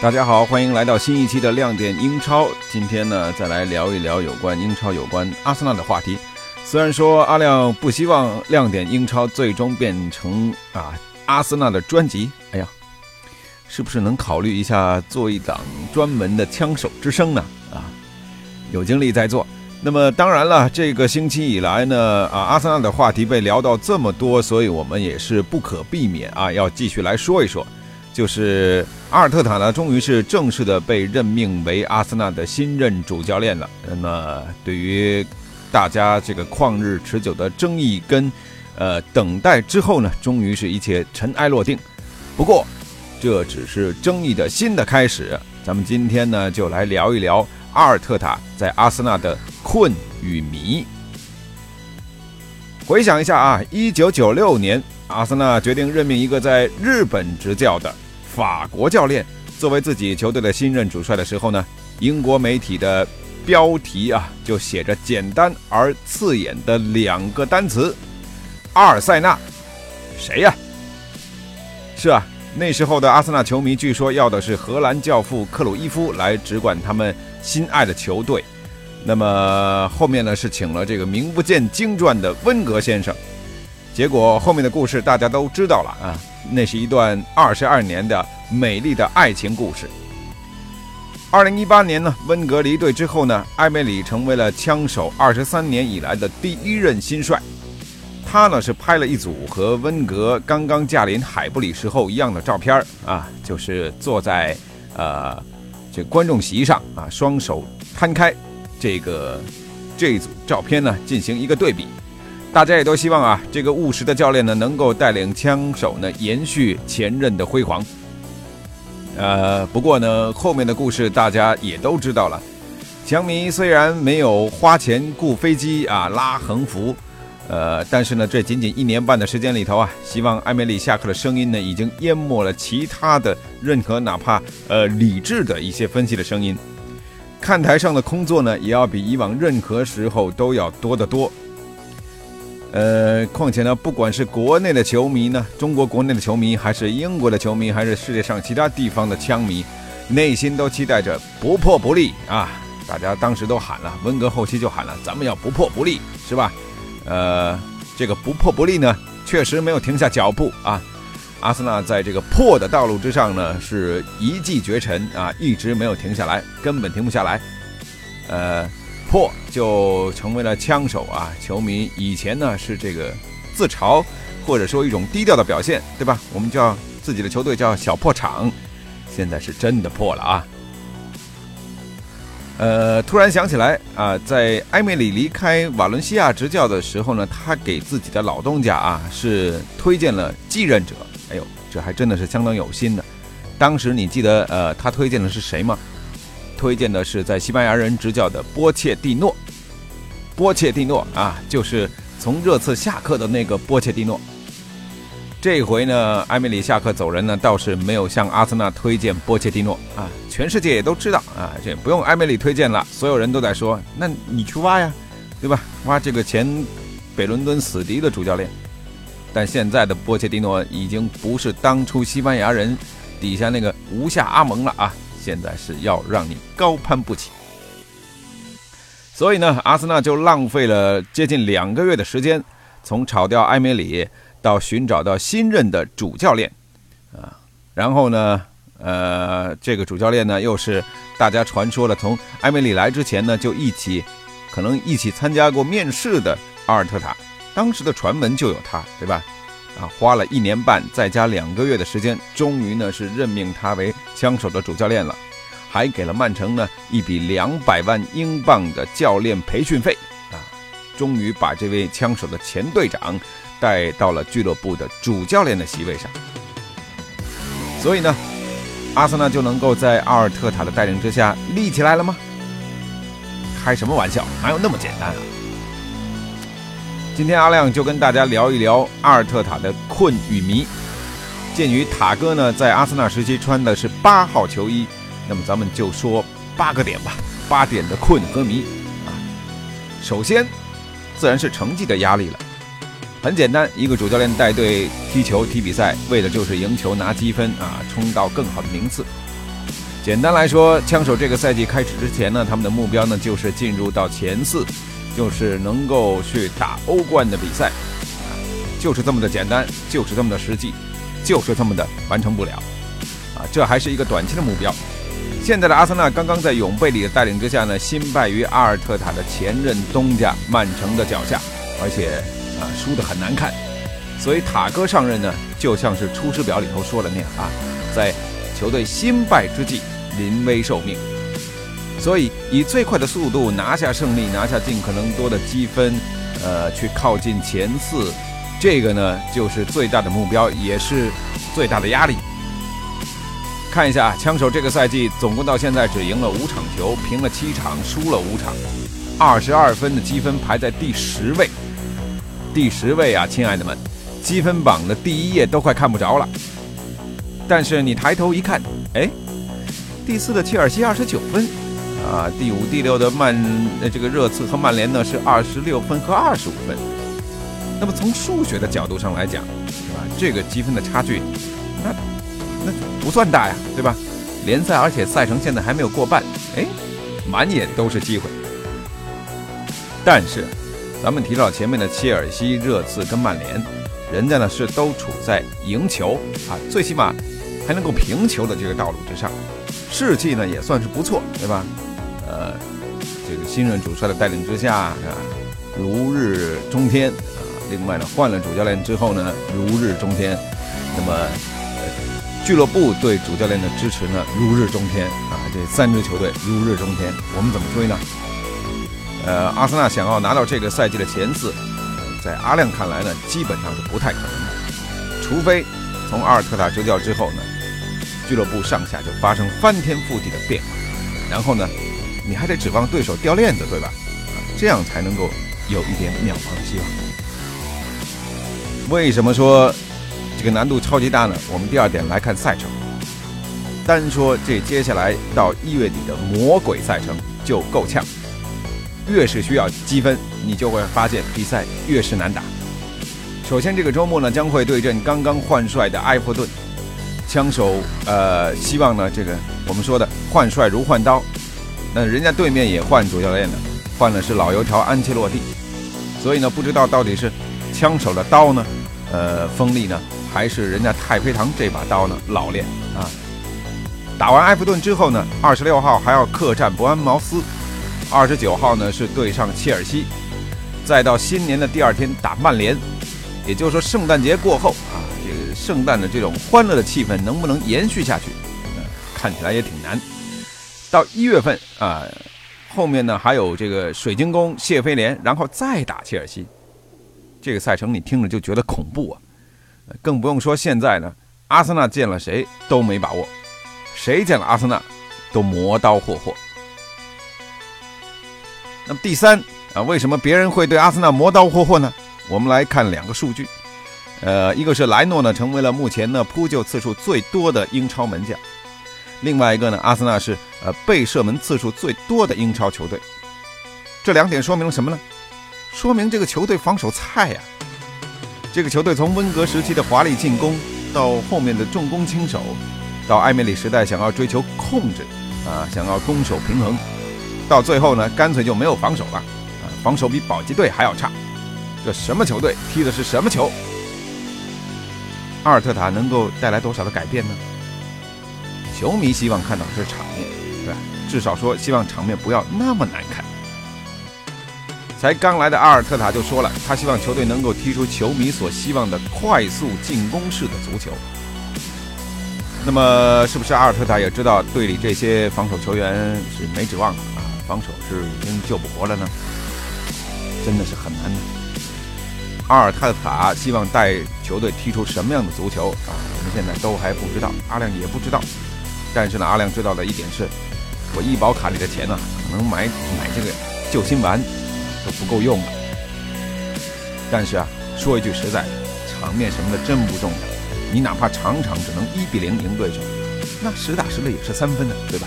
大家好，欢迎来到新一期的亮点英超。今天呢，再来聊一聊有关英超、有关阿森纳的话题。虽然说阿亮不希望亮点英超最终变成啊阿森纳的专辑，哎呀，是不是能考虑一下做一档专门的枪手之声呢？啊，有精力在做。那么当然了，这个星期以来呢，啊阿森纳的话题被聊到这么多，所以我们也是不可避免啊，要继续来说一说。就是阿尔特塔呢，终于是正式的被任命为阿森纳的新任主教练了。那么，对于大家这个旷日持久的争议跟呃等待之后呢，终于是一切尘埃落定。不过，这只是争议的新的开始。咱们今天呢，就来聊一聊阿尔特塔在阿森纳的困与迷。回想一下啊，一九九六年，阿森纳决定任命一个在日本执教的。法国教练作为自己球队的新任主帅的时候呢，英国媒体的标题啊就写着简单而刺眼的两个单词：阿尔塞纳。谁呀？是啊，那时候的阿森纳球迷据说要的是荷兰教父克鲁伊夫来直管他们心爱的球队。那么后面呢是请了这个名不见经传的温格先生。结果后面的故事大家都知道了啊。那是一段二十二年的美丽的爱情故事。二零一八年呢，温格离队之后呢，埃梅里成为了枪手二十三年以来的第一任新帅。他呢是拍了一组和温格刚刚驾临海布里时候一样的照片啊，就是坐在呃这观众席上啊，双手摊开，这个这一组照片呢进行一个对比。大家也都希望啊，这个务实的教练呢，能够带领枪手呢，延续前任的辉煌。呃，不过呢，后面的故事大家也都知道了。强迷虽然没有花钱雇飞机啊拉横幅，呃，但是呢，这仅仅一年半的时间里头啊，希望艾梅里下课的声音呢，已经淹没了其他的任何哪怕呃理智的一些分析的声音。看台上的空座呢，也要比以往任何时候都要多得多。呃，况且呢，不管是国内的球迷呢，中国国内的球迷，还是英国的球迷，还是世界上其他地方的枪迷，内心都期待着不破不立啊！大家当时都喊了，温格后期就喊了，咱们要不破不立，是吧？呃，这个不破不立呢，确实没有停下脚步啊！阿森纳在这个破的道路之上呢，是一骑绝尘啊，一直没有停下来，根本停不下来。呃。破就成为了枪手啊！球迷以前呢是这个自嘲，或者说一种低调的表现，对吧？我们叫自己的球队叫小破厂，现在是真的破了啊！呃，突然想起来啊，在埃梅里离开瓦伦西亚执教的时候呢，他给自己的老东家啊是推荐了继任者。哎呦，这还真的是相当有心的。当时你记得呃，他推荐的是谁吗？推荐的是在西班牙人执教的波切蒂诺，波切蒂诺啊，就是从热刺下课的那个波切蒂诺。这回呢，埃梅里下课走人呢，倒是没有向阿森纳推荐波切蒂诺啊，全世界也都知道啊，这不用埃梅里推荐了，所有人都在说，那你去挖呀，对吧？挖这个前北伦敦死敌的主教练。但现在的波切蒂诺已经不是当初西班牙人底下那个无下阿蒙了啊。现在是要让你高攀不起，所以呢，阿森纳就浪费了接近两个月的时间，从炒掉埃梅里到寻找到新任的主教练，啊，然后呢，呃，这个主教练呢，又是大家传说了从埃梅里来之前呢就一起，可能一起参加过面试的阿尔特塔，当时的传闻就有他，对吧？啊，花了一年半，再加两个月的时间，终于呢是任命他为枪手的主教练了，还给了曼城呢一笔两百万英镑的教练培训费啊，终于把这位枪手的前队长带到了俱乐部的主教练的席位上。所以呢，阿森纳就能够在阿尔特塔的带领之下立起来了吗？开什么玩笑，哪有那么简单啊？今天阿亮就跟大家聊一聊阿尔特塔的困与迷。鉴于塔哥呢在阿森纳时期穿的是八号球衣，那么咱们就说八个点吧，八点的困和迷啊。首先，自然是成绩的压力了。很简单，一个主教练带队踢球踢比赛，为的就是赢球拿积分啊，冲到更好的名次。简单来说，枪手这个赛季开始之前呢，他们的目标呢就是进入到前四，就是能够去打欧冠的比赛，就是这么的简单，就是这么的实际，就是这么的完成不了，啊，这还是一个短期的目标。现在的阿森纳刚刚在永贝里的带领之下呢，新败于阿尔特塔的前任东家曼城的脚下，而且啊输得很难看，所以塔哥上任呢，就像是《出师表》里头说的那样啊，在球队新败之际。临危受命，所以以最快的速度拿下胜利，拿下尽可能多的积分，呃，去靠近前四，这个呢就是最大的目标，也是最大的压力。看一下枪手这个赛季总共到现在只赢了五场球，平了七场，输了五场，二十二分的积分排在第十位，第十位啊，亲爱的们，积分榜的第一页都快看不着了。但是你抬头一看，哎。第四的切尔西二十九分，啊，第五、第六的曼呃这个热刺和曼联呢是二十六分和二十五分。那么从数学的角度上来讲，是吧？这个积分的差距，那那不算大呀，对吧？联赛而且赛程现在还没有过半，哎，满眼都是机会。但是，咱们提到前面的切尔西、热刺跟曼联，人家呢是都处在赢球啊，最起码还能够平球的这个道路之上。士气呢也算是不错，对吧？呃，这个新任主帅的带领之下啊，如日中天啊。另外呢，换了主教练之后呢，如日中天。那么，呃俱乐部对主教练的支持呢，如日中天啊。这三支球队如日中天，我们怎么追呢？呃，阿森纳想要拿到这个赛季的前四，在阿亮看来呢，基本上是不太可能的，除非从阿尔特塔执教之后呢。俱乐部上下就发生翻天覆地的变化，然后呢，你还得指望对手掉链子，对吧？这样才能够有一点渺茫的希望。为什么说这个难度超级大呢？我们第二点来看赛程。单说这接下来到一月底的魔鬼赛程就够呛，越是需要积分，你就会发现比赛越是难打。首先，这个周末呢将会对阵刚刚换帅的埃弗顿。枪手，呃，希望呢，这个我们说的换帅如换刀，那人家对面也换主教练了，换的是老油条安切洛蒂，所以呢，不知道到底是枪手的刀呢，呃，锋利呢，还是人家太妃糖这把刀呢老练啊？打完埃弗顿之后呢，二十六号还要客战伯恩茅斯，二十九号呢是对上切尔西，再到新年的第二天打曼联，也就是说圣诞节过后啊。这个圣诞的这种欢乐的气氛能不能延续下去？呃，看起来也挺难。到一月份啊，后面呢还有这个水晶宫、谢菲联，然后再打切尔西。这个赛程你听着就觉得恐怖啊！更不用说现在呢，阿森纳见了谁都没把握，谁见了阿森纳都磨刀霍霍。那么第三啊，为什么别人会对阿森纳磨刀霍霍呢？我们来看两个数据。呃，一个是莱诺呢，成为了目前呢扑救次数最多的英超门将；另外一个呢，阿森纳是呃被射门次数最多的英超球队。这两点说明了什么呢？说明这个球队防守菜呀。这个球队从温格时期的华丽进攻，到后面的重攻轻守，到艾梅里时代想要追求控制啊，想要攻守平衡，到最后呢，干脆就没有防守了啊，防守比保级队还要差。这什么球队踢的是什么球？阿尔特塔能够带来多少的改变呢？球迷希望看到的是场面，对吧？至少说希望场面不要那么难看。才刚来的阿尔特塔就说了，他希望球队能够踢出球迷所希望的快速进攻式的足球。那么，是不是阿尔特塔也知道队里这些防守球员是没指望了啊？防守是已经救不活了呢？真的是很难的。阿尔特塔希望带球队踢出什么样的足球啊？我们现在都还不知道，阿亮也不知道。但是呢，阿亮知道的一点是，我医保卡里的钱呢，可能买买这个救心丸都不够用了。但是啊，说一句实在的，场面什么的真不重要。你哪怕场场只能一比零赢对手，那实打实的也是三分的，对吧？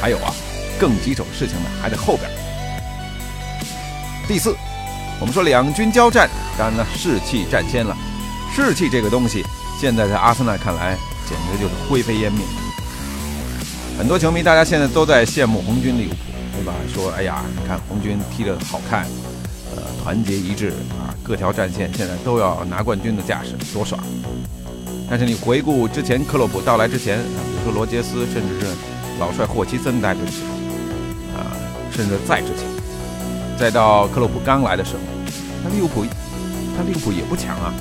还有啊，更棘手的事情呢，还在后边。第四。我们说两军交战，当然呢士气占先了。士气这个东西，现在在阿森纳看来，简直就是灰飞烟灭。很多球迷大家现在都在羡慕红军利物浦，对吧？说哎呀，你看红军踢得好看，呃，团结一致啊，各条战线现在都要拿冠军的架势，多爽！但是你回顾之前克洛普到来之前，比如说罗杰斯，甚至是老帅霍奇森带队的时候，啊，甚至再之前，再到克洛普刚来的时候，那利物浦，他利物浦也不强啊。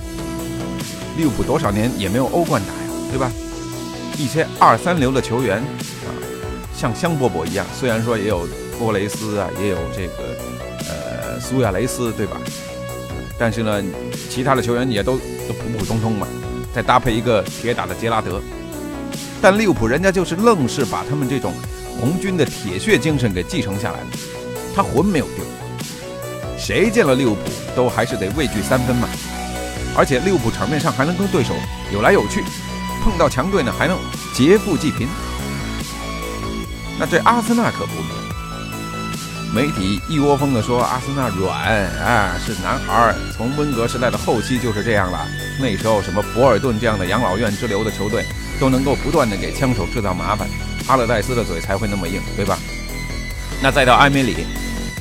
利物浦多少年也没有欧冠打呀，对吧？一些二三流的球员啊，像香饽饽一样，虽然说也有托雷斯啊，也有这个呃苏亚雷斯，对吧？但是呢，其他的球员也都都普普通通嘛。再搭配一个铁打的杰拉德，但利物浦人家就是愣是把他们这种红军的铁血精神给继承下来了，他魂没有丢。谁见了利物浦都还是得畏惧三分嘛。而且利物浦场面上还能跟对手有来有去，碰到强队呢还能劫富济贫。那这阿森纳可不，媒体一窝蜂的说阿森纳软啊，是男孩，从温格时代的后期就是这样了。那时候什么博尔顿这样的养老院之流的球队，都能够不断的给枪手制造麻烦，阿勒代斯的嘴才会那么硬，对吧？那再到埃梅里，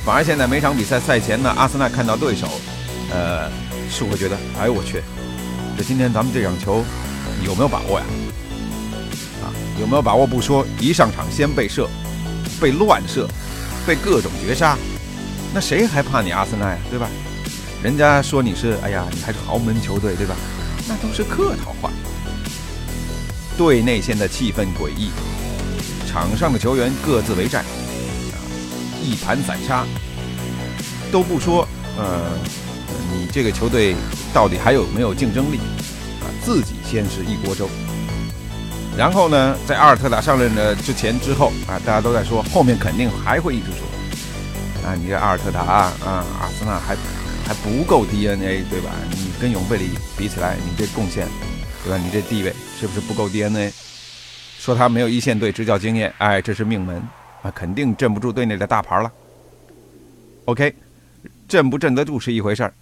反而现在每场比赛赛前呢，阿森纳看到对手，呃，是会觉得，哎呦我去，这今天咱们这场球有没有把握呀？啊，有没有把握不说，一上场先被射，被乱射，被各种绝杀，那谁还怕你阿森纳呀，对吧？人家说你是，哎呀，你还是豪门球队，对吧？那都是客套话。队内现在气氛诡异，场上的球员各自为战，啊，一盘散沙，都不说，呃，你这个球队到底还有没有竞争力？自己先是一锅粥。然后呢，在阿尔特塔上任的之前之后，啊，大家都在说，后面肯定还会一直说，啊，你这阿尔特塔啊，阿森纳还。还不够 DNA 对吧？你跟永贝里比起来，你这贡献，对吧？你这地位是不是不够 DNA？说他没有一线队执教经验，哎，这是命门啊，肯定镇不住队内的大牌了。OK，镇不镇得住是一回事儿，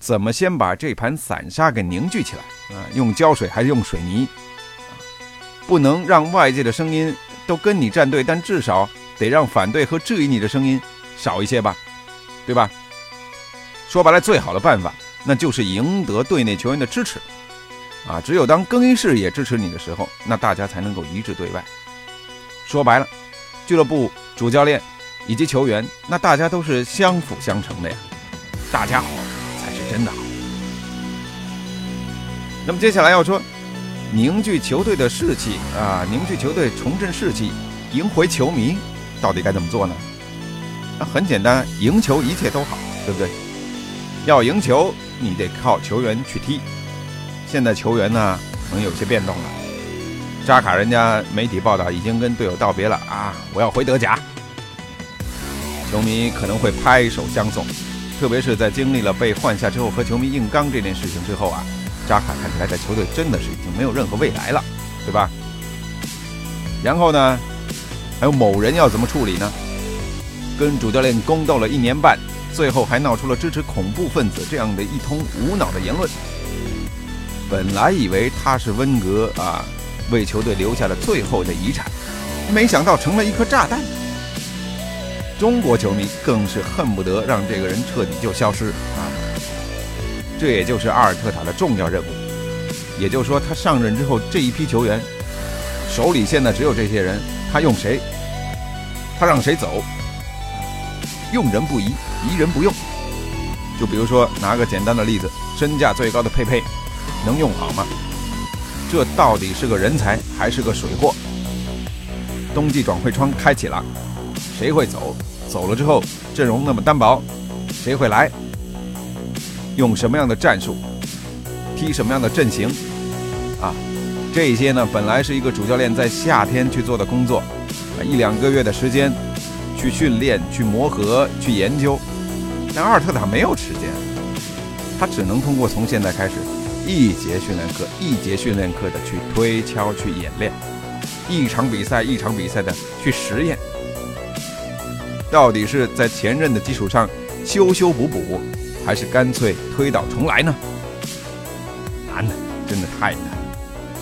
怎么先把这盘散沙给凝聚起来啊？用胶水还是用水泥？不能让外界的声音都跟你站队，但至少得让反对和质疑你的声音少一些吧，对吧？说白了，最好的办法那就是赢得队内球员的支持，啊，只有当更衣室也支持你的时候，那大家才能够一致对外。说白了，俱乐部主教练以及球员，那大家都是相辅相成的呀，大家好才是真的好。那么接下来要说凝聚球队的士气啊，凝聚球队、重振士气、赢回球迷，到底该怎么做呢？那很简单，赢球一切都好，对不对？要赢球，你得靠球员去踢。现在球员呢，可能有些变动了。扎卡人家媒体报道已经跟队友道别了啊，我要回德甲。球迷可能会拍手相送，特别是在经历了被换下之后和球迷硬刚这件事情之后啊，扎卡看起来在球队真的是已经没有任何未来了，对吧？然后呢，还有某人要怎么处理呢？跟主教练宫斗了一年半。最后还闹出了支持恐怖分子这样的一通无脑的言论。本来以为他是温格啊，为球队留下了最后的遗产，没想到成了一颗炸弹。中国球迷更是恨不得让这个人彻底就消失啊！这也就是阿尔特塔的重要任务。也就是说，他上任之后这一批球员手里现在只有这些人，他用谁，他让谁走，用人不疑。疑人不用，就比如说拿个简单的例子，身价最高的佩佩，能用好吗？这到底是个人才还是个水货？冬季转会窗开启了，谁会走？走了之后阵容那么单薄，谁会来？用什么样的战术？踢什么样的阵型？啊，这些呢，本来是一个主教练在夏天去做的工作，啊一两个月的时间。去训练、去磨合、去研究，但阿尔特塔没有时间，他只能通过从现在开始，一节训练课一节训练课的去推敲、去演练，一场比赛一场比赛的去实验，到底是在前任的基础上修修补补，还是干脆推倒重来呢？难呢，真的太难。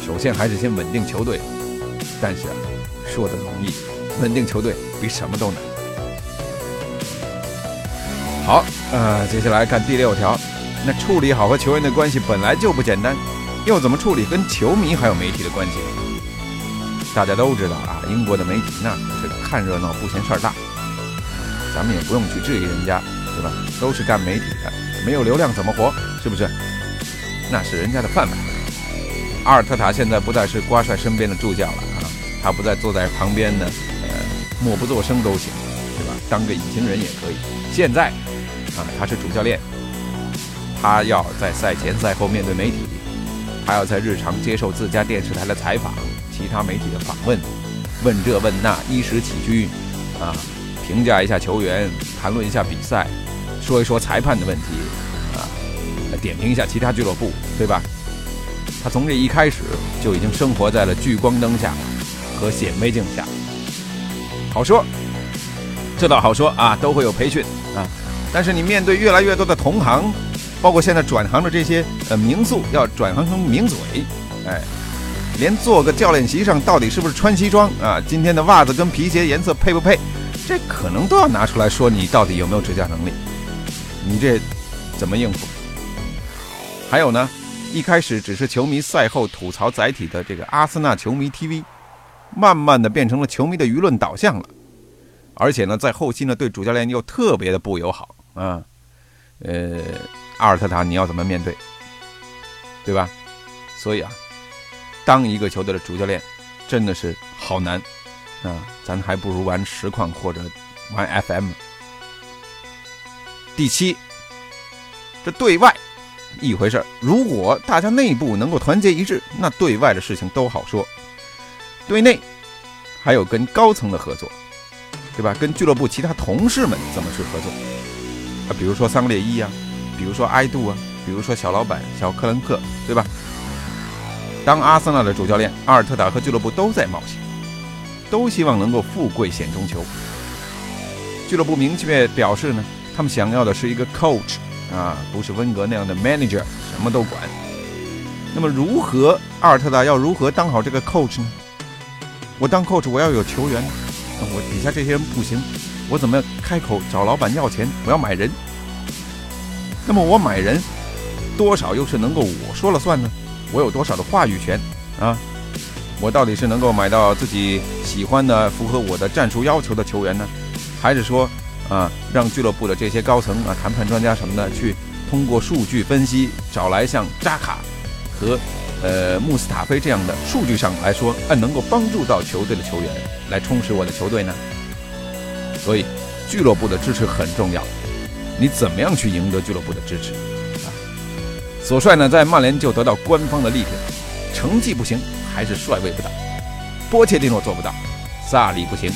首先还是先稳定球队，但是说的容易，稳定球队比什么都难。好，呃，接下来看第六条，那处理好和球员的关系本来就不简单，又怎么处理跟球迷还有媒体的关系？大家都知道啊，英国的媒体那可是看热闹不嫌事儿大，咱们也不用去质疑人家，对吧？都是干媒体的，没有流量怎么活？是不是？那是人家的饭碗。阿尔特塔现在不再是瓜帅身边的助教了啊，他不再坐在旁边呢，呃，默不作声都行，对吧？当个隐形人也可以。现在。啊，他是主教练，他要在赛前赛后面对媒体，他要在日常接受自家电视台的采访、其他媒体的访问，问这问那，衣食起居，啊，评价一下球员，谈论一下比赛，说一说裁判的问题，啊，点评一下其他俱乐部，对吧？他从这一开始就已经生活在了聚光灯下和显微镜下。好说，这倒好说啊，都会有培训啊。但是你面对越来越多的同行，包括现在转行的这些呃名宿要转行成名嘴，哎，连坐个教练席上到底是不是穿西装啊？今天的袜子跟皮鞋颜色配不配？这可能都要拿出来说你到底有没有执教能力？你这怎么应付？还有呢，一开始只是球迷赛后吐槽载体的这个阿森纳球迷 TV，慢慢的变成了球迷的舆论导向了，而且呢，在后期呢对主教练又特别的不友好。啊，呃，阿尔特塔，你要怎么面对，对吧？所以啊，当一个球队的主教练真的是好难啊！咱还不如玩实况或者玩 FM。第七，这对外一回事儿，如果大家内部能够团结一致，那对外的事情都好说。对内还有跟高层的合作，对吧？跟俱乐部其他同事们怎么去合作？啊，比如说桑列伊啊，比如说埃杜啊，比如说小老板小克伦克，对吧？当阿森纳的主教练阿尔特塔和俱乐部都在冒险，都希望能够富贵险中求。俱乐部明确表示呢，他们想要的是一个 coach 啊，不是温格那样的 manager，什么都管。那么如何阿尔特塔要如何当好这个 coach 呢？我当 coach，我要有球员，我底下这些人不行。我怎么开口找老板要钱？我要买人。那么我买人，多少又是能够我说了算呢？我有多少的话语权啊？我到底是能够买到自己喜欢的、符合我的战术要求的球员呢，还是说啊，让俱乐部的这些高层啊、谈判专家什么的去通过数据分析找来像扎卡和呃穆斯塔菲这样的数据上来说，啊，能够帮助到球队的球员来充实我的球队呢？所以，俱乐部的支持很重要。你怎么样去赢得俱乐部的支持？啊，索帅呢，在曼联就得到官方的力挺，成绩不行，还是帅位不到。波切蒂诺做不到，萨里不行，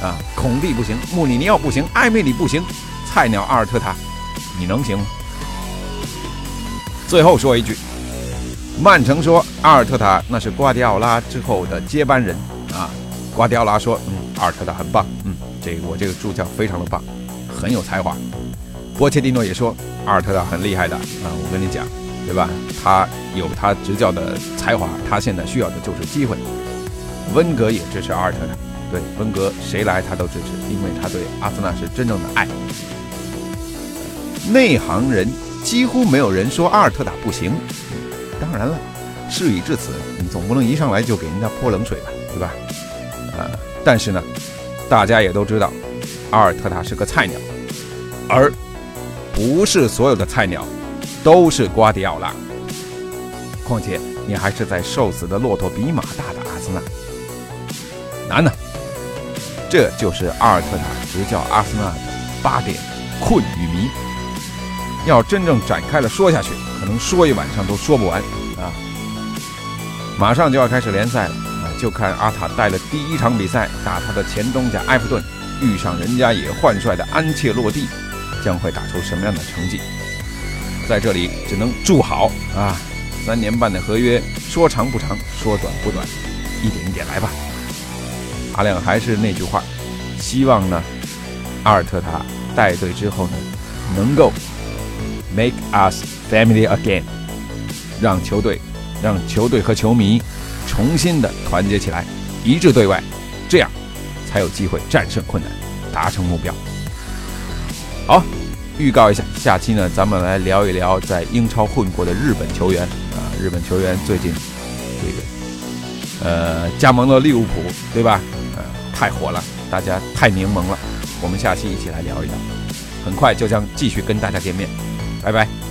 啊，孔蒂不行，穆里尼奥不行，艾梅里不行，菜鸟阿尔特塔，你能行吗？最后说一句，曼城说阿尔特塔那是瓜迪奥拉之后的接班人啊。瓜迪奥拉说，嗯，阿尔特塔很棒，嗯。这个我这个助教非常的棒，很有才华。波切蒂诺也说阿尔特塔很厉害的啊，我跟你讲，对吧？他有他执教的才华，他现在需要的就是机会。温格也支持阿尔特塔，对温格谁来他都支持，因为他对阿森纳是真正的爱。内行人几乎没有人说阿尔特塔不行，当然了，事已至此，你总不能一上来就给人家泼冷水吧，对吧？呃，但是呢。大家也都知道，阿尔特塔是个菜鸟，而不是所有的菜鸟都是瓜迪奥拉。况且你还是在瘦死的骆驼比马大的阿森纳，难呢。这就是阿尔特塔执教阿森纳的八点困与迷。要真正展开了说下去，可能说一晚上都说不完啊！马上就要开始联赛了啊。就看阿塔带了第一场比赛打他的前东家埃弗顿，遇上人家也换帅的安切洛蒂，将会打出什么样的成绩？在这里只能祝好啊！三年半的合约，说长不长，说短不短，一点一点来吧。阿亮还是那句话，希望呢，阿尔特塔带队之后呢，能够 make us family again，让球队，让球队和球迷。重新的团结起来，一致对外，这样才有机会战胜困难，达成目标。预告一下，下期呢，咱们来聊一聊在英超混过的日本球员啊，日本球员最近这个呃加盟了利物浦，对吧？呃，太火了，大家太柠檬了。我们下期一起来聊一聊，很快就将继续跟大家见面，拜拜。